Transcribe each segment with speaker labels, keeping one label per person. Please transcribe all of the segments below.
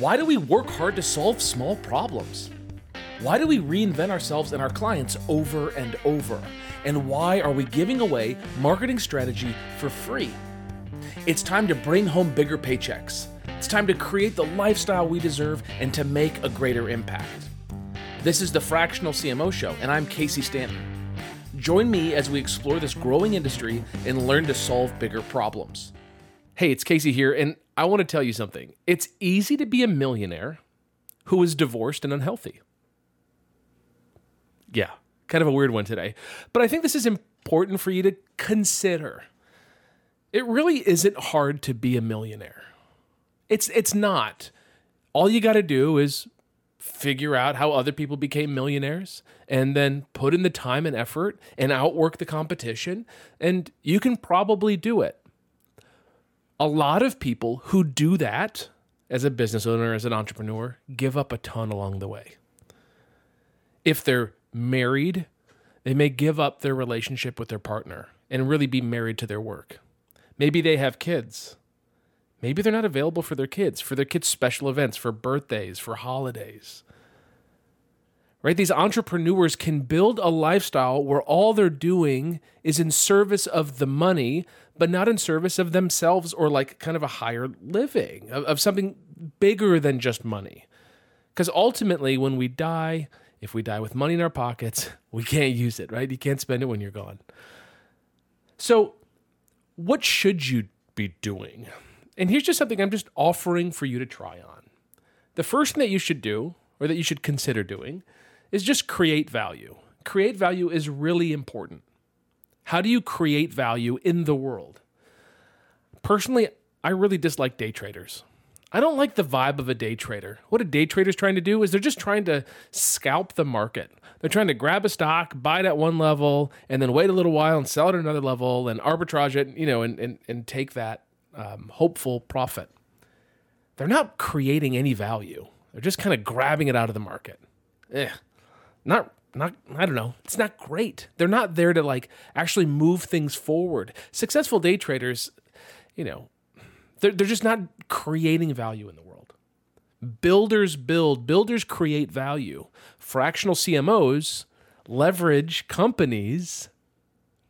Speaker 1: Why do we work hard to solve small problems? Why do we reinvent ourselves and our clients over and over? And why are we giving away marketing strategy for free? It's time to bring home bigger paychecks. It's time to create the lifestyle we deserve and to make a greater impact. This is the Fractional CMO Show, and I'm Casey Stanton. Join me as we explore this growing industry and learn to solve bigger problems. Hey, it's Casey here, and I want to tell you something. It's easy to be a millionaire who is divorced and unhealthy. Yeah, kind of a weird one today, but I think this is important for you to consider. It really isn't hard to be a millionaire. It's it's not. All you got to do is figure out how other people became millionaires and then put in the time and effort and outwork the competition and you can probably do it a lot of people who do that as a business owner, as an entrepreneur, give up a ton along the way. If they're married, they may give up their relationship with their partner and really be married to their work. Maybe they have kids. Maybe they're not available for their kids, for their kids' special events, for birthdays, for holidays. Right? These entrepreneurs can build a lifestyle where all they're doing is in service of the money but not in service of themselves or like kind of a higher living, of, of something bigger than just money. Because ultimately, when we die, if we die with money in our pockets, we can't use it, right? You can't spend it when you're gone. So, what should you be doing? And here's just something I'm just offering for you to try on. The first thing that you should do, or that you should consider doing, is just create value. Create value is really important. How do you create value in the world? Personally, I really dislike day traders. I don't like the vibe of a day trader. What a day trader is trying to do is they're just trying to scalp the market. They're trying to grab a stock, buy it at one level, and then wait a little while and sell it at another level and arbitrage it, you know, and, and, and take that um, hopeful profit. They're not creating any value. They're just kind of grabbing it out of the market. Eh, not not I don't know. It's not great. They're not there to like actually move things forward. Successful day traders, you know, they're they're just not creating value in the world. Builders build, builders create value. Fractional CMOs leverage companies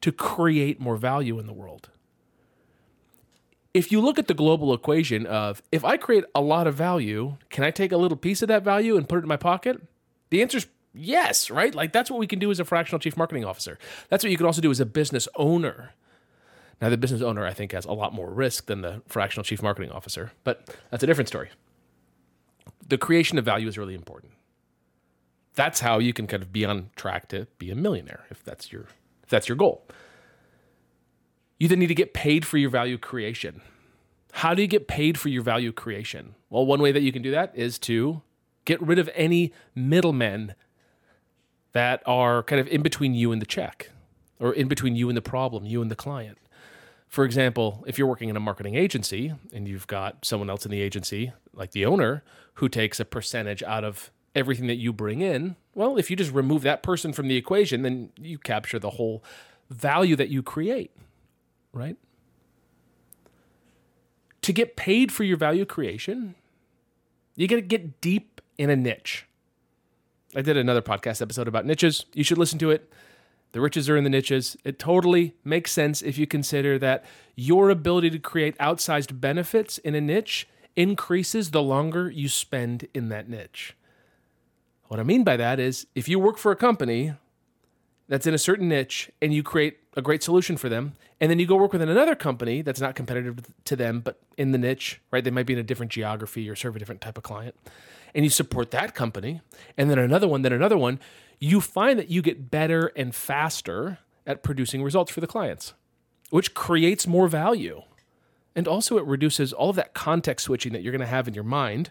Speaker 1: to create more value in the world. If you look at the global equation of if I create a lot of value, can I take a little piece of that value and put it in my pocket? The answer is Yes, right? Like that's what we can do as a fractional chief marketing officer. That's what you can also do as a business owner. Now, the business owner, I think, has a lot more risk than the fractional chief marketing officer, but that's a different story. The creation of value is really important. That's how you can kind of be on track to be a millionaire if that's your if that's your goal. You then need to get paid for your value creation. How do you get paid for your value creation? Well, one way that you can do that is to get rid of any middlemen that are kind of in between you and the check or in between you and the problem, you and the client. For example, if you're working in a marketing agency and you've got someone else in the agency, like the owner, who takes a percentage out of everything that you bring in, well, if you just remove that person from the equation, then you capture the whole value that you create, right? To get paid for your value creation, you got to get deep in a niche. I did another podcast episode about niches. You should listen to it. The riches are in the niches. It totally makes sense if you consider that your ability to create outsized benefits in a niche increases the longer you spend in that niche. What I mean by that is if you work for a company that's in a certain niche and you create a great solution for them, and then you go work with another company that's not competitive to them, but in the niche, right? They might be in a different geography or serve a different type of client and you support that company, and then another one, then another one, you find that you get better and faster at producing results for the clients, which creates more value. And also, it reduces all of that context switching that you're going to have in your mind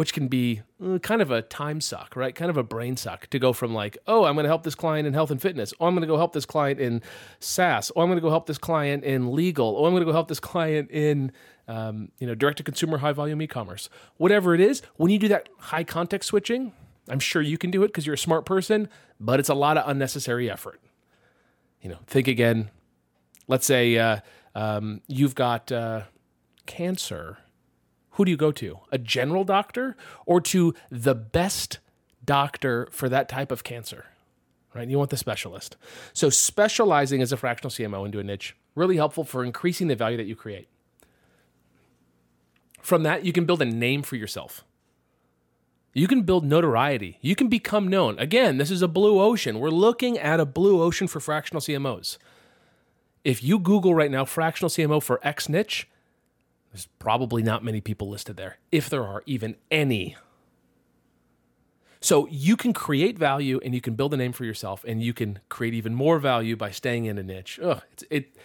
Speaker 1: which can be uh, kind of a time suck, right? Kind of a brain suck to go from like, oh, I'm going to help this client in health and fitness. Oh, I'm going to go help this client in SaaS. Oh, I'm going to go help this client in legal. Oh, I'm going to go help this client in, um, you know, direct to consumer, high volume e-commerce. Whatever it is, when you do that high context switching, I'm sure you can do it because you're a smart person, but it's a lot of unnecessary effort. You know, think again. Let's say uh, um, you've got uh, cancer who do you go to? A general doctor or to the best doctor for that type of cancer? Right? You want the specialist. So specializing as a fractional CMO into a niche really helpful for increasing the value that you create. From that, you can build a name for yourself. You can build notoriety. You can become known. Again, this is a blue ocean. We're looking at a blue ocean for fractional CMOs. If you Google right now fractional CMO for X niche, there's probably not many people listed there, if there are even any. So you can create value and you can build a name for yourself and you can create even more value by staying in a niche. Ugh, it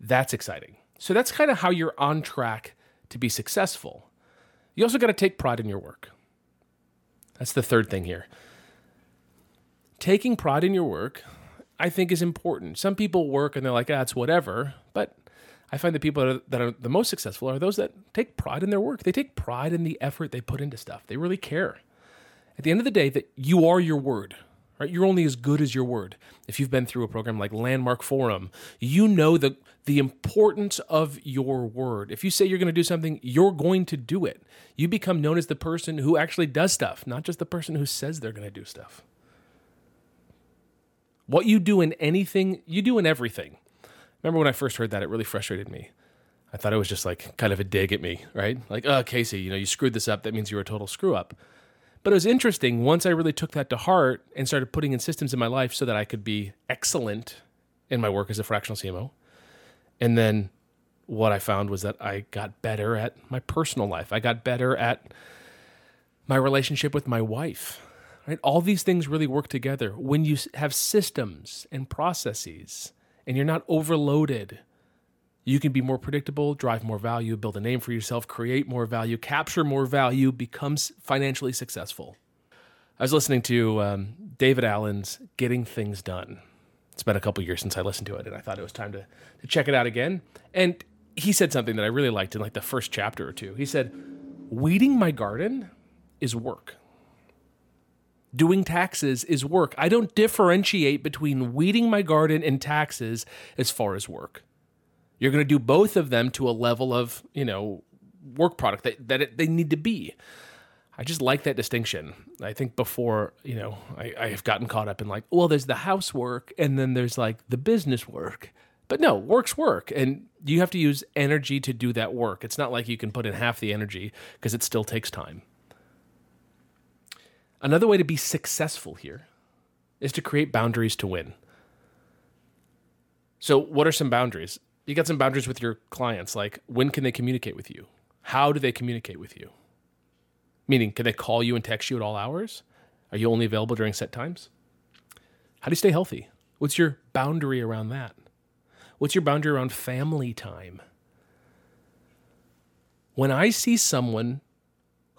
Speaker 1: that's exciting. So that's kind of how you're on track to be successful. You also got to take pride in your work. That's the third thing here. Taking pride in your work, I think, is important. Some people work and they're like, ah, it's whatever. But I find the people that are, that are the most successful are those that take pride in their work. They take pride in the effort they put into stuff. They really care. At the end of the day, that you are your word right? You're only as good as your word. If you've been through a program like Landmark Forum, you know the the importance of your word. If you say you're going to do something, you're going to do it. You become known as the person who actually does stuff, not just the person who says they're going to do stuff. What you do in anything, you do in everything. Remember when I first heard that, it really frustrated me. I thought it was just like kind of a dig at me, right? Like, oh, Casey, you know, you screwed this up. That means you're a total screw up. But it was interesting once I really took that to heart and started putting in systems in my life so that I could be excellent in my work as a fractional CMO. And then what I found was that I got better at my personal life. I got better at my relationship with my wife. Right? All these things really work together when you have systems and processes and you're not overloaded you can be more predictable, drive more value, build a name for yourself, create more value, capture more value, become financially successful. I was listening to um, David Allen's Getting Things Done. It's been a couple years since I listened to it, and I thought it was time to, to check it out again. And he said something that I really liked in like the first chapter or two. He said, Weeding my garden is work. Doing taxes is work. I don't differentiate between weeding my garden and taxes as far as work. You're going to do both of them to a level of, you know, work product that, that it, they need to be. I just like that distinction. I think before, you know, I, I have gotten caught up in like, well, there's the housework and then there's like the business work. But no, work's work. And you have to use energy to do that work. It's not like you can put in half the energy because it still takes time. Another way to be successful here is to create boundaries to win. So, what are some boundaries? you got some boundaries with your clients like when can they communicate with you? How do they communicate with you? Meaning can they call you and text you at all hours? Are you only available during set times? How do you stay healthy? What's your boundary around that? What's your boundary around family time? When i see someone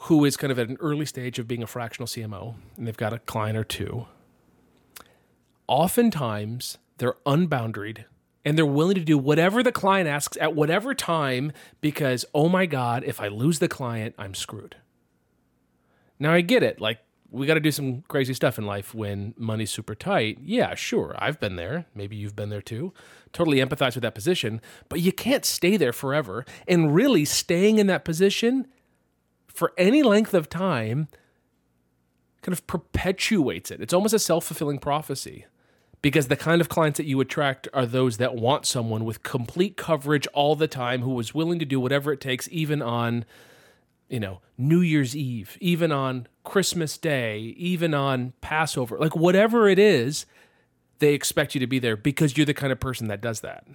Speaker 1: who is kind of at an early stage of being a fractional cmo and they've got a client or two oftentimes they're unboundaried and they're willing to do whatever the client asks at whatever time because, oh my God, if I lose the client, I'm screwed. Now, I get it. Like, we got to do some crazy stuff in life when money's super tight. Yeah, sure. I've been there. Maybe you've been there too. Totally empathize with that position, but you can't stay there forever. And really, staying in that position for any length of time kind of perpetuates it. It's almost a self fulfilling prophecy because the kind of clients that you attract are those that want someone with complete coverage all the time who is willing to do whatever it takes even on you know New Year's Eve, even on Christmas Day, even on Passover. Like whatever it is, they expect you to be there because you're the kind of person that does that.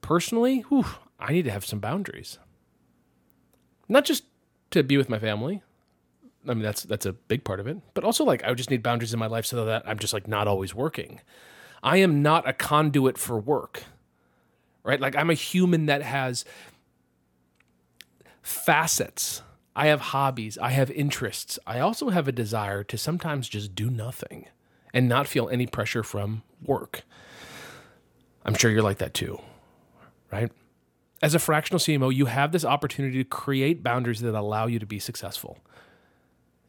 Speaker 1: Personally, whew, I need to have some boundaries. Not just to be with my family, I mean, that's that's a big part of it. But also, like, I would just need boundaries in my life so that I'm just like not always working. I am not a conduit for work, right? Like, I'm a human that has facets. I have hobbies. I have interests. I also have a desire to sometimes just do nothing and not feel any pressure from work. I'm sure you're like that too, right? As a fractional CMO, you have this opportunity to create boundaries that allow you to be successful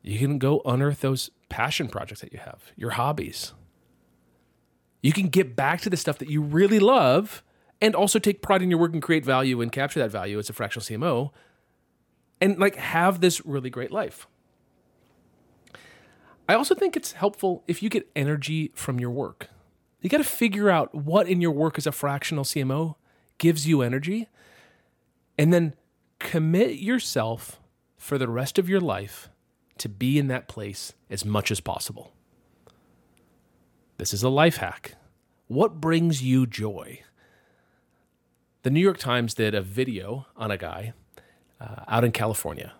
Speaker 1: you can go unearth those passion projects that you have, your hobbies. You can get back to the stuff that you really love and also take pride in your work and create value and capture that value as a fractional CMO and like have this really great life. I also think it's helpful if you get energy from your work. You got to figure out what in your work as a fractional CMO gives you energy and then commit yourself for the rest of your life to be in that place as much as possible. This is a life hack. What brings you joy? The New York Times did a video on a guy uh, out in California,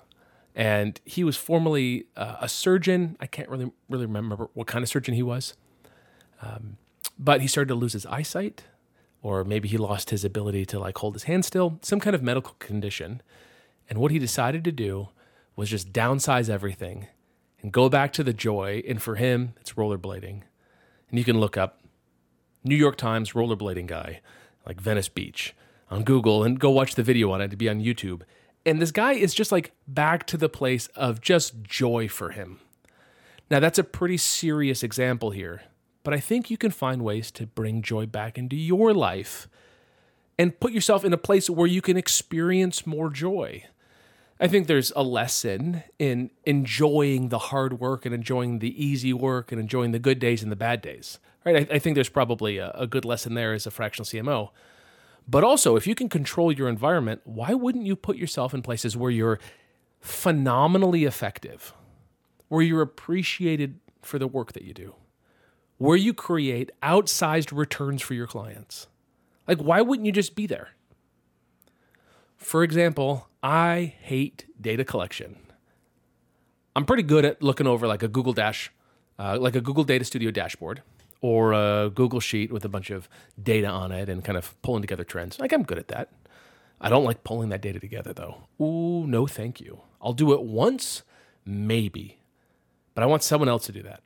Speaker 1: and he was formerly uh, a surgeon. I can't really really remember what kind of surgeon he was, um, but he started to lose his eyesight, or maybe he lost his ability to like hold his hand still, some kind of medical condition. And what he decided to do was just downsize everything and go back to the joy. And for him, it's rollerblading. And you can look up New York Times rollerblading guy, like Venice Beach, on Google and go watch the video on it to be on YouTube. And this guy is just like back to the place of just joy for him. Now, that's a pretty serious example here, but I think you can find ways to bring joy back into your life and put yourself in a place where you can experience more joy. I think there's a lesson in enjoying the hard work and enjoying the easy work and enjoying the good days and the bad days. Right? I, I think there's probably a, a good lesson there as a fractional CMO. But also, if you can control your environment, why wouldn't you put yourself in places where you're phenomenally effective, where you're appreciated for the work that you do, where you create outsized returns for your clients? Like, why wouldn't you just be there? For example, I hate data collection. I'm pretty good at looking over like a Google Dash, uh, like a Google Data Studio dashboard or a Google Sheet with a bunch of data on it and kind of pulling together trends. Like I'm good at that. I don't like pulling that data together though. Ooh, no, thank you. I'll do it once, maybe, but I want someone else to do that.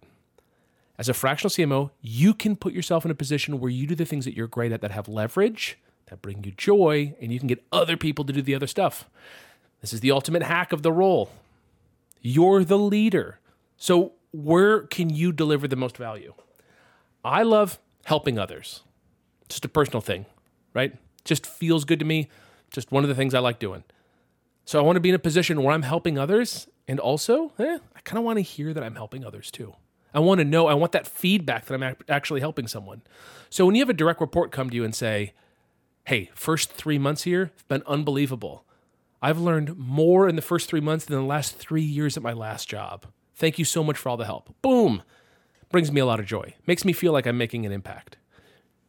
Speaker 1: As a fractional CMO, you can put yourself in a position where you do the things that you're great at that have leverage that bring you joy, and you can get other people to do the other stuff. This is the ultimate hack of the role. You're the leader. So, where can you deliver the most value? I love helping others. Just a personal thing, right? Just feels good to me. Just one of the things I like doing. So, I want to be in a position where I'm helping others. And also, eh, I kind of want to hear that I'm helping others too. I want to know, I want that feedback that I'm actually helping someone. So, when you have a direct report come to you and say, hey, first three months here have been unbelievable. I've learned more in the first three months than the last three years at my last job. Thank you so much for all the help. Boom. Brings me a lot of joy. Makes me feel like I'm making an impact.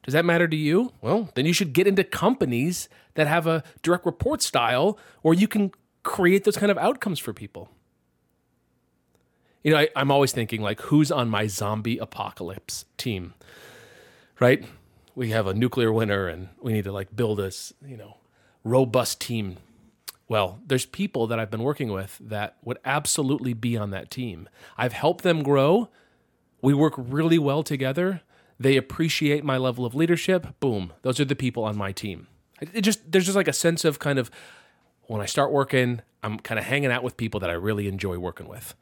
Speaker 1: Does that matter to you? Well, then you should get into companies that have a direct report style where you can create those kind of outcomes for people. You know, I, am always thinking like, who's on my zombie apocalypse team, right? we have a nuclear winter and we need to like build this, you know, robust team. Well, there's people that I've been working with that would absolutely be on that team. I've helped them grow. We work really well together. They appreciate my level of leadership. Boom. Those are the people on my team. It just there's just like a sense of kind of when I start working, I'm kind of hanging out with people that I really enjoy working with.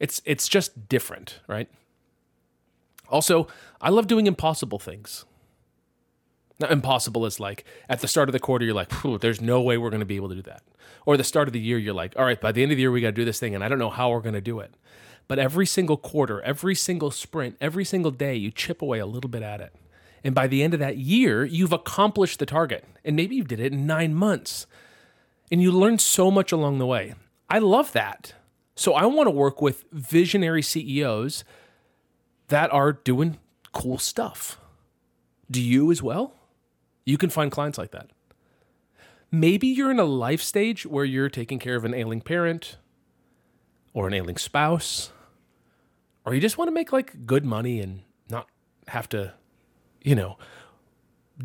Speaker 1: It's it's just different, right? Also, I love doing impossible things. Now, impossible is like at the start of the quarter, you're like, there's no way we're going to be able to do that. Or the start of the year, you're like, all right, by the end of the year, we got to do this thing, and I don't know how we're going to do it. But every single quarter, every single sprint, every single day, you chip away a little bit at it. And by the end of that year, you've accomplished the target. And maybe you did it in nine months. And you learned so much along the way. I love that. So I want to work with visionary CEOs that are doing cool stuff. Do you as well? You can find clients like that. Maybe you're in a life stage where you're taking care of an ailing parent or an ailing spouse, or you just want to make like good money and not have to, you know,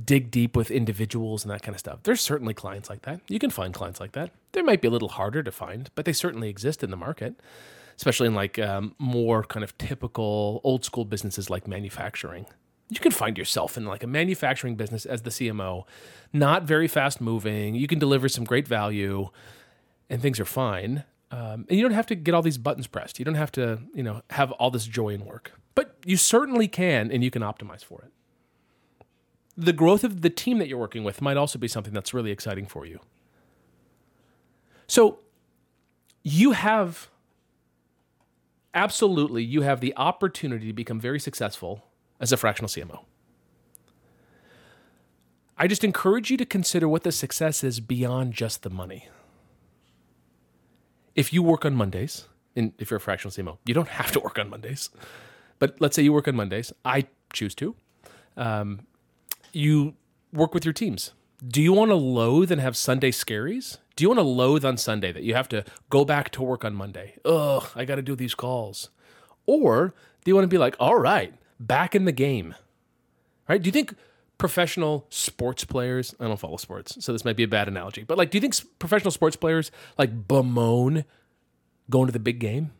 Speaker 1: dig deep with individuals and that kind of stuff. There's certainly clients like that. You can find clients like that. They might be a little harder to find, but they certainly exist in the market, especially in like um, more kind of typical old school businesses like manufacturing you can find yourself in like a manufacturing business as the CMO, not very fast moving. You can deliver some great value, and things are fine. Um, and you don't have to get all these buttons pressed. You don't have to, you know, have all this joy in work. But you certainly can, and you can optimize for it. The growth of the team that you're working with might also be something that's really exciting for you. So, you have absolutely you have the opportunity to become very successful as a fractional CMO. I just encourage you to consider what the success is beyond just the money. If you work on Mondays, and if you're a fractional CMO, you don't have to work on Mondays. But let's say you work on Mondays. I choose to. Um, you work with your teams. Do you want to loathe and have Sunday scaries? Do you want to loathe on Sunday that you have to go back to work on Monday? Ugh, I got to do these calls. Or do you want to be like, all right, back in the game? Right? Do you think professional sports players, I don't follow sports, so this might be a bad analogy, but like, do you think professional sports players like bemoan going to the big game?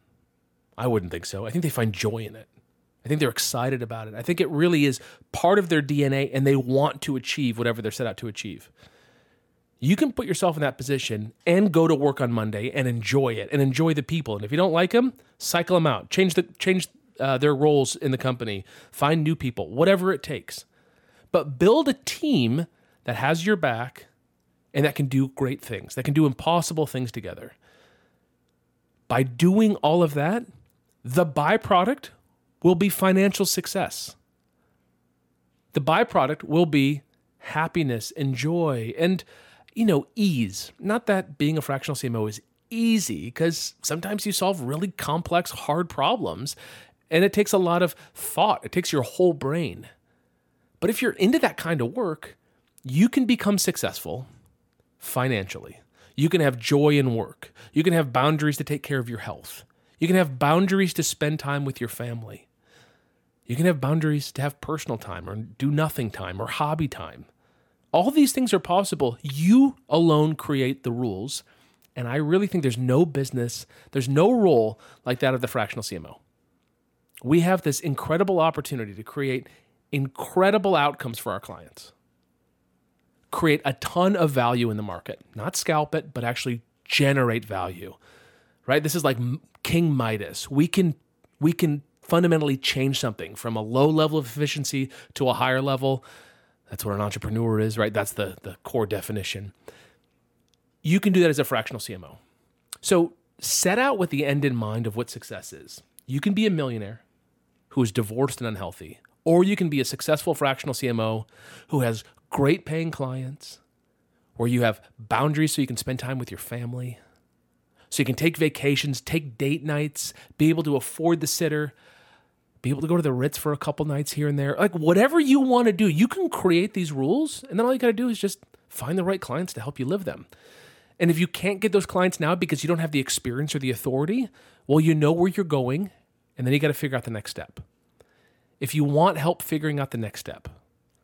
Speaker 1: I wouldn't think so. I think they find joy in it. I think they're excited about it. I think it really is part of their DNA and they want to achieve whatever they're set out to achieve. You can put yourself in that position and go to work on Monday and enjoy it and enjoy the people. And if you don't like them, cycle them out. Change the change uh, their roles in the company. Find new people, whatever it takes. But build a team that has your back and that can do great things, that can do impossible things together. By doing all of that, the byproduct will be financial success. The byproduct will be happiness and joy and, you know, ease. Not that being a fractional CMO is easy, because sometimes you solve really complex, hard problems and it takes a lot of thought, it takes your whole brain. But if you're into that kind of work, you can become successful financially. You can have joy in work. You can have boundaries to take care of your health. You can have boundaries to spend time with your family. You can have boundaries to have personal time or do nothing time or hobby time. All these things are possible. You alone create the rules. And I really think there's no business, there's no role like that of the fractional CMO. We have this incredible opportunity to create incredible outcomes for our clients, create a ton of value in the market, not scalp it, but actually generate value. Right? This is like King Midas. We can we can fundamentally change something from a low level of efficiency to a higher level. That's what an entrepreneur is, right? That's the the core definition. You can do that as a fractional CMO. So set out with the end in mind of what success is. You can be a millionaire who is divorced and unhealthy, or you can be a successful fractional CMO who has great paying clients, where you have boundaries so you can spend time with your family, so you can take vacations, take date nights, be able to afford the sitter, be able to go to the Ritz for a couple nights here and there. Like whatever you want to do, you can create these rules, and then all you got to do is just find the right clients to help you live them. And if you can't get those clients now because you don't have the experience or the authority, well, you know where you're going, and then you got to figure out the next step. If you want help figuring out the next step,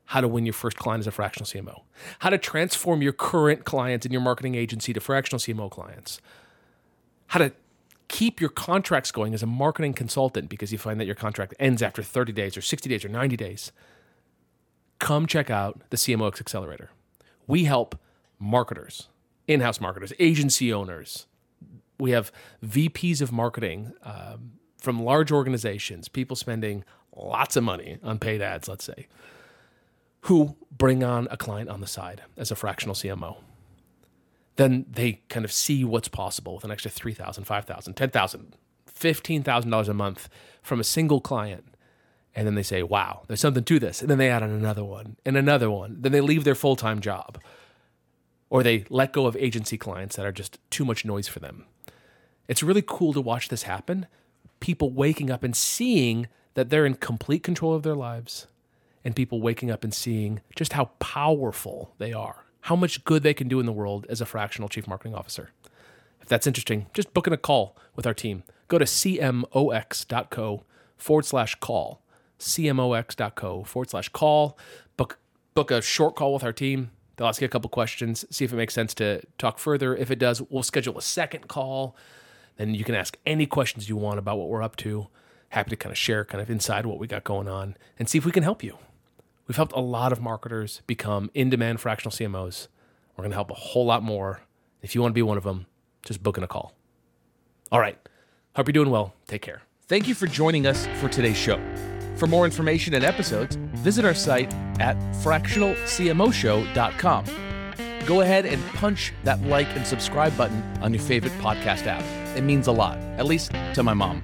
Speaker 1: how to win your first client as a fractional CMO, how to transform your current clients in your marketing agency to fractional CMO clients, how to keep your contracts going as a marketing consultant because you find that your contract ends after 30 days or 60 days or 90 days, come check out the CMOX Accelerator. We help marketers, in house marketers, agency owners. We have VPs of marketing um, from large organizations, people spending lots of money on paid ads, let's say, who bring on a client on the side as a fractional CMO. Then they kind of see what's possible with an extra $3,000, $5,000, $10,000, $15,000 a month from a single client. And then they say, wow, there's something to this. And then they add on another one and another one. Then they leave their full time job or they let go of agency clients that are just too much noise for them. It's really cool to watch this happen. People waking up and seeing that they're in complete control of their lives, and people waking up and seeing just how powerful they are, how much good they can do in the world as a fractional chief marketing officer. If that's interesting, just book in a call with our team. Go to cmox.co forward slash call, cmox.co forward slash call. Book, book a short call with our team. They'll ask you a couple questions, see if it makes sense to talk further. If it does, we'll schedule a second call. Then you can ask any questions you want about what we're up to happy to kind of share kind of inside what we got going on and see if we can help you. We've helped a lot of marketers become in demand fractional CMOs. We're going to help a whole lot more. If you want to be one of them, just book in a call. All right. Hope you're doing well. Take care.
Speaker 2: Thank you for joining us for today's show. For more information and episodes, visit our site at fractionalcmoshow.com. Go ahead and punch that like and subscribe button on your favorite podcast app. It means a lot, at least to my mom.